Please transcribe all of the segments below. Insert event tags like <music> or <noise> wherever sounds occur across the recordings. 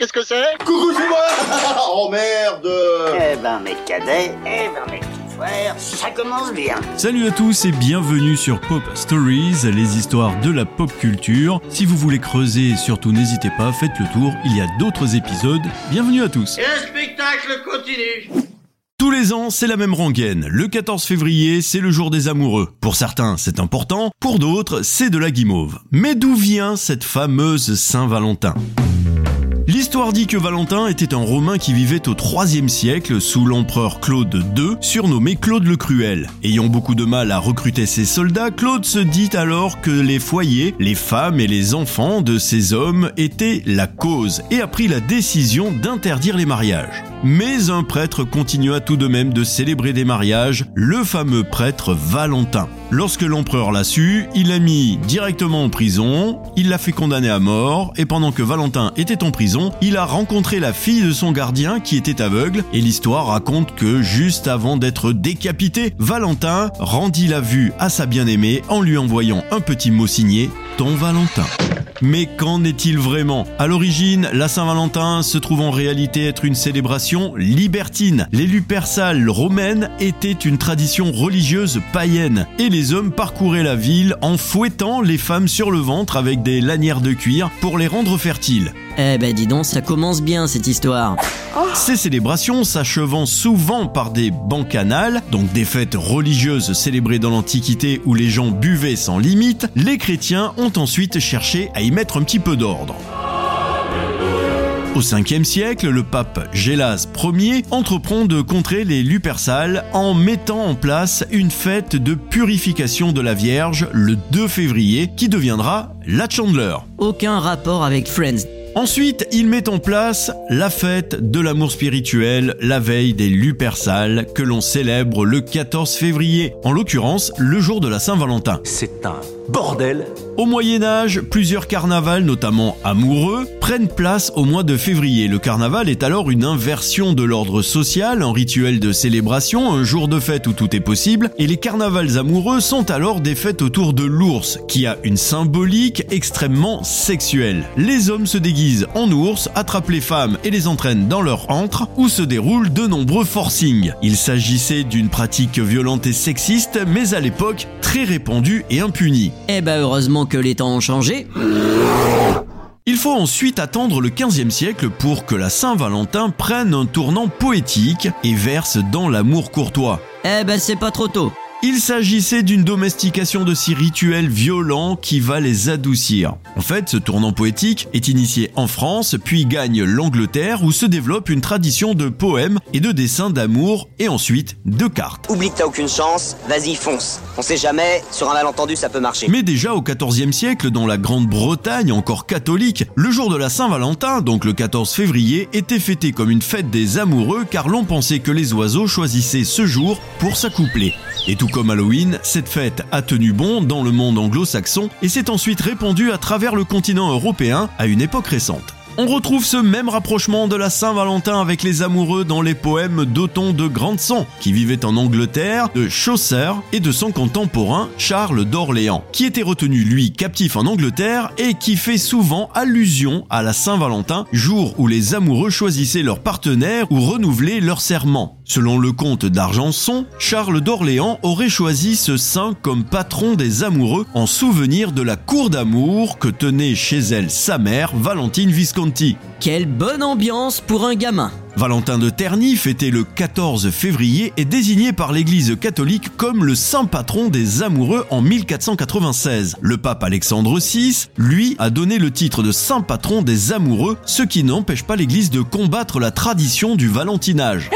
qu'est-ce que c'est Coucou, c'est moi <laughs> Oh merde Eh ben mes cadets, eh ben mes petits frères, ça commence bien. Salut à tous et bienvenue sur Pop Stories, les histoires de la pop culture. Si vous voulez creuser, surtout n'hésitez pas, faites le tour, il y a d'autres épisodes. Bienvenue à tous. Et le spectacle continue Tous les ans, c'est la même rengaine. Le 14 février, c'est le jour des amoureux. Pour certains, c'est important, pour d'autres, c'est de la guimauve. Mais d'où vient cette fameuse Saint-Valentin? L'histoire dit que Valentin était un Romain qui vivait au IIIe siècle sous l'empereur Claude II, surnommé Claude le Cruel. Ayant beaucoup de mal à recruter ses soldats, Claude se dit alors que les foyers, les femmes et les enfants de ces hommes étaient la cause et a pris la décision d'interdire les mariages. Mais un prêtre continua tout de même de célébrer des mariages, le fameux prêtre Valentin. Lorsque l'empereur l'a su, il l'a mis directement en prison, il l'a fait condamner à mort, et pendant que Valentin était en prison, il a rencontré la fille de son gardien qui était aveugle, et l'histoire raconte que juste avant d'être décapité, Valentin rendit la vue à sa bien-aimée en lui envoyant un petit mot signé Ton Valentin. Mais qu'en est-il vraiment? À l'origine, la Saint-Valentin se trouve en réalité être une célébration libertine. Les lupersales romaines étaient une tradition religieuse païenne, et les hommes parcouraient la ville en fouettant les femmes sur le ventre avec des lanières de cuir pour les rendre fertiles. Eh ben dis donc, ça commence bien cette histoire. Ces célébrations s'achevant souvent par des bancanales, donc des fêtes religieuses célébrées dans l'Antiquité où les gens buvaient sans limite, les chrétiens ont ensuite cherché à y mettre un petit peu d'ordre. Au 5e siècle, le pape Gélas Ier entreprend de contrer les Lupersales en mettant en place une fête de purification de la Vierge le 2 février qui deviendra la Chandeleur. Aucun rapport avec Friends. Ensuite, il met en place la fête de l'amour spirituel la veille des Lupersales que l'on célèbre le 14 février, en l'occurrence le jour de la Saint-Valentin. Bordel Au Moyen Âge, plusieurs carnavals, notamment amoureux, prennent place au mois de février. Le carnaval est alors une inversion de l'ordre social, un rituel de célébration, un jour de fête où tout est possible, et les carnavals amoureux sont alors des fêtes autour de l'ours, qui a une symbolique extrêmement sexuelle. Les hommes se déguisent en ours, attrapent les femmes et les entraînent dans leur antre, où se déroulent de nombreux forcings. Il s'agissait d'une pratique violente et sexiste, mais à l'époque très répandue et impunie. Eh ben heureusement que les temps ont changé. Il faut ensuite attendre le 15e siècle pour que la Saint-Valentin prenne un tournant poétique et verse dans l'amour courtois. Eh ben c'est pas trop tôt. Il s'agissait d'une domestication de ces rituels violents qui va les adoucir. En fait, ce tournant poétique est initié en France, puis gagne l'Angleterre où se développe une tradition de poèmes et de dessins d'amour et ensuite de cartes. Oublie que t'as aucune chance, vas-y fonce. On sait jamais, sur un malentendu ça peut marcher. Mais déjà au XIVe siècle, dans la Grande-Bretagne encore catholique, le jour de la Saint-Valentin, donc le 14 février, était fêté comme une fête des amoureux car l'on pensait que les oiseaux choisissaient ce jour pour s'accoupler. Et tout comme Halloween, cette fête a tenu bon dans le monde anglo-saxon et s'est ensuite répandue à travers le continent européen à une époque récente. On retrouve ce même rapprochement de la Saint-Valentin avec les amoureux dans les poèmes d'Othon de Grandson, qui vivait en Angleterre, de Chaucer et de son contemporain Charles d'Orléans, qui était retenu lui captif en Angleterre et qui fait souvent allusion à la Saint-Valentin, jour où les amoureux choisissaient leur partenaire ou renouvelaient leur serment. Selon le comte d'Argenson, Charles d'Orléans aurait choisi ce saint comme patron des amoureux en souvenir de la cour d'amour que tenait chez elle sa mère, Valentine Visconti. Quelle bonne ambiance pour un gamin. Valentin de Terny, fêté le 14 février, est désigné par l'Église catholique comme le saint patron des amoureux en 1496. Le pape Alexandre VI, lui, a donné le titre de saint patron des amoureux, ce qui n'empêche pas l'Église de combattre la tradition du valentinage.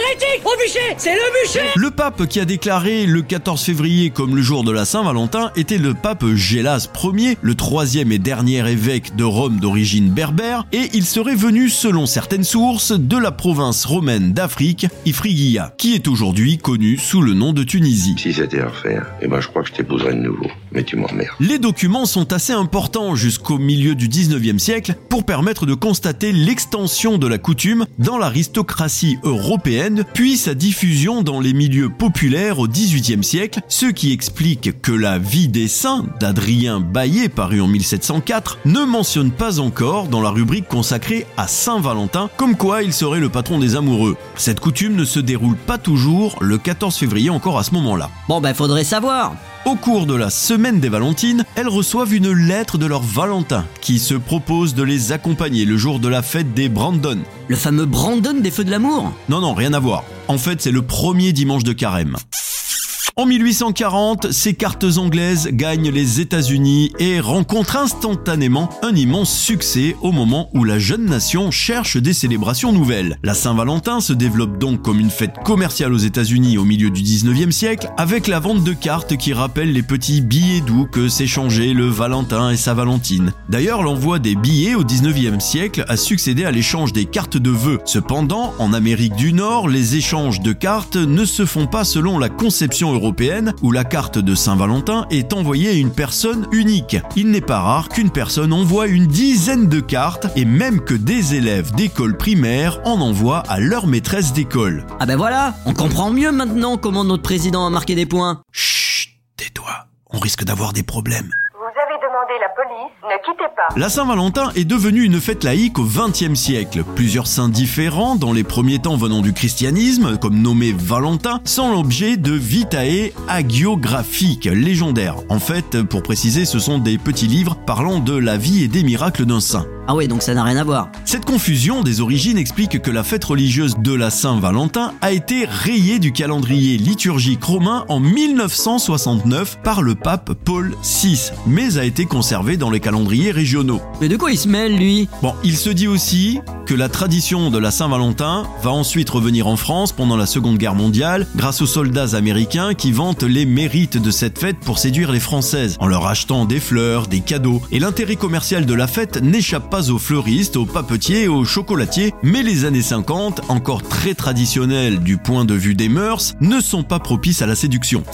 Le pape qui a déclaré le 14 février comme le jour de la Saint-Valentin était le pape Gélas Ier, le troisième et dernier évêque de Rome d'origine berbère, et il serait venu, selon certaines sources, de la province romaine d'Afrique, Ifrigiya, qui est aujourd'hui connue sous le nom de Tunisie. Si c'était à refaire, eh ben je crois que je t'épouserais de nouveau. Mais tu m'emmerdes. Les documents sont assez importants jusqu'au milieu du 19e siècle pour permettre de constater l'extension de la coutume dans l'aristocratie européenne, puis sa diffusion dans les milieux populaires au 18e siècle, ce qui explique que la vie des saints d'Adrien Baillet, paru en 1704, ne mentionne pas encore dans la rubrique consacrée à Saint Valentin, comme quoi il serait le patron des amoureux. Cette coutume ne se déroule pas toujours le 14 février encore à ce moment-là. Bon ben faudrait savoir. Au cours de la semaine des Valentines, elles reçoivent une lettre de leur Valentin qui se propose de les accompagner le jour de la fête des Brandon. Le fameux Brandon des Feux de l'amour? Non, non, rien à voir. En fait, c'est le premier dimanche de carême. En 1840, ces cartes anglaises gagnent les États-Unis et rencontrent instantanément un immense succès au moment où la jeune nation cherche des célébrations nouvelles. La Saint-Valentin se développe donc comme une fête commerciale aux États-Unis au milieu du 19e siècle avec la vente de cartes qui rappellent les petits billets doux que s'échangeaient le Valentin et sa Valentine. D'ailleurs, l'envoi des billets au 19e siècle a succédé à l'échange des cartes de vœux. Cependant, en Amérique du Nord, les échanges de cartes ne se font pas selon la conception européenne où la carte de Saint-Valentin est envoyée à une personne unique. Il n'est pas rare qu'une personne envoie une dizaine de cartes et même que des élèves d'école primaire en envoient à leur maîtresse d'école. Ah ben voilà, on comprend mieux maintenant comment notre président a marqué des points. Chut, tais-toi, on risque d'avoir des problèmes. La Saint-Valentin est devenue une fête laïque au XXe siècle. Plusieurs saints différents, dans les premiers temps venant du christianisme, comme nommé Valentin, sont l'objet de vitae hagiographiques légendaires. En fait, pour préciser, ce sont des petits livres parlant de la vie et des miracles d'un saint. Ah ouais, donc ça n'a rien à voir. Cette confusion des origines explique que la fête religieuse de la Saint-Valentin a été rayée du calendrier liturgique romain en 1969 par le pape Paul VI, mais a été conservée dans les calendriers régionaux. Mais de quoi il se mêle, lui? Bon, il se dit aussi que la tradition de la Saint-Valentin va ensuite revenir en France pendant la Seconde Guerre mondiale grâce aux soldats américains qui vantent les mérites de cette fête pour séduire les Françaises en leur achetant des fleurs, des cadeaux. Et l'intérêt commercial de la fête n'échappe pas aux fleuristes, aux papetiers, aux chocolatiers, mais les années 50, encore très traditionnelles du point de vue des mœurs, ne sont pas propices à la séduction.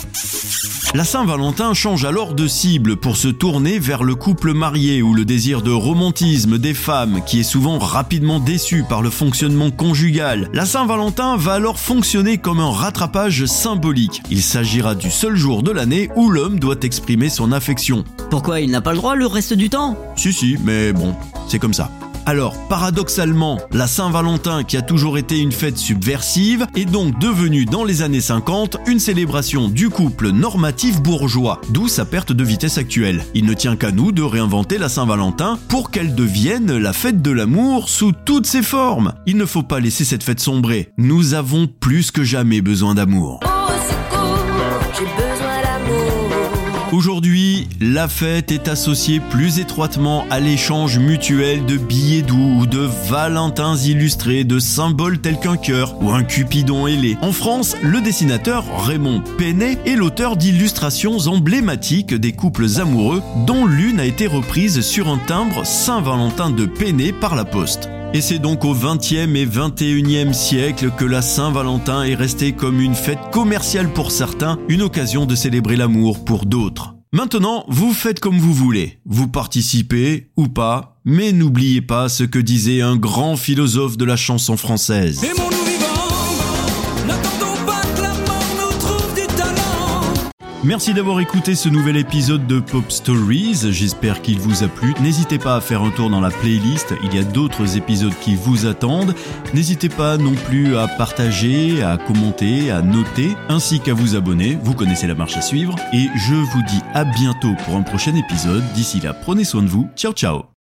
La Saint-Valentin change alors de cible pour se tourner vers le couple marié ou le désir de romantisme des femmes qui est souvent rapidement déçu par le fonctionnement conjugal. La Saint-Valentin va alors fonctionner comme un rattrapage symbolique. Il s'agira du seul jour de l'année où l'homme doit exprimer son affection. Pourquoi il n'a pas le droit le reste du temps? Si si, mais bon, c'est comme ça. Alors, paradoxalement, la Saint-Valentin, qui a toujours été une fête subversive, est donc devenue dans les années 50 une célébration du couple normatif bourgeois, d'où sa perte de vitesse actuelle. Il ne tient qu'à nous de réinventer la Saint-Valentin pour qu'elle devienne la fête de l'amour sous toutes ses formes. Il ne faut pas laisser cette fête sombrer. Nous avons plus que jamais besoin d'amour. Aujourd'hui, la fête est associée plus étroitement à l'échange mutuel de billets doux ou de valentins illustrés de symboles tels qu'un cœur ou un cupidon ailé. En France, le dessinateur Raymond Penet est l'auteur d'illustrations emblématiques des couples amoureux dont l'une a été reprise sur un timbre Saint-Valentin de Penet par la poste. Et c'est donc au 20e et 21e siècle que la Saint-Valentin est restée comme une fête commerciale pour certains, une occasion de célébrer l'amour pour d'autres. Maintenant, vous faites comme vous voulez. Vous participez ou pas, mais n'oubliez pas ce que disait un grand philosophe de la chanson française. Merci d'avoir écouté ce nouvel épisode de Pop Stories, j'espère qu'il vous a plu. N'hésitez pas à faire un tour dans la playlist, il y a d'autres épisodes qui vous attendent. N'hésitez pas non plus à partager, à commenter, à noter, ainsi qu'à vous abonner, vous connaissez la marche à suivre. Et je vous dis à bientôt pour un prochain épisode, d'ici là prenez soin de vous, ciao ciao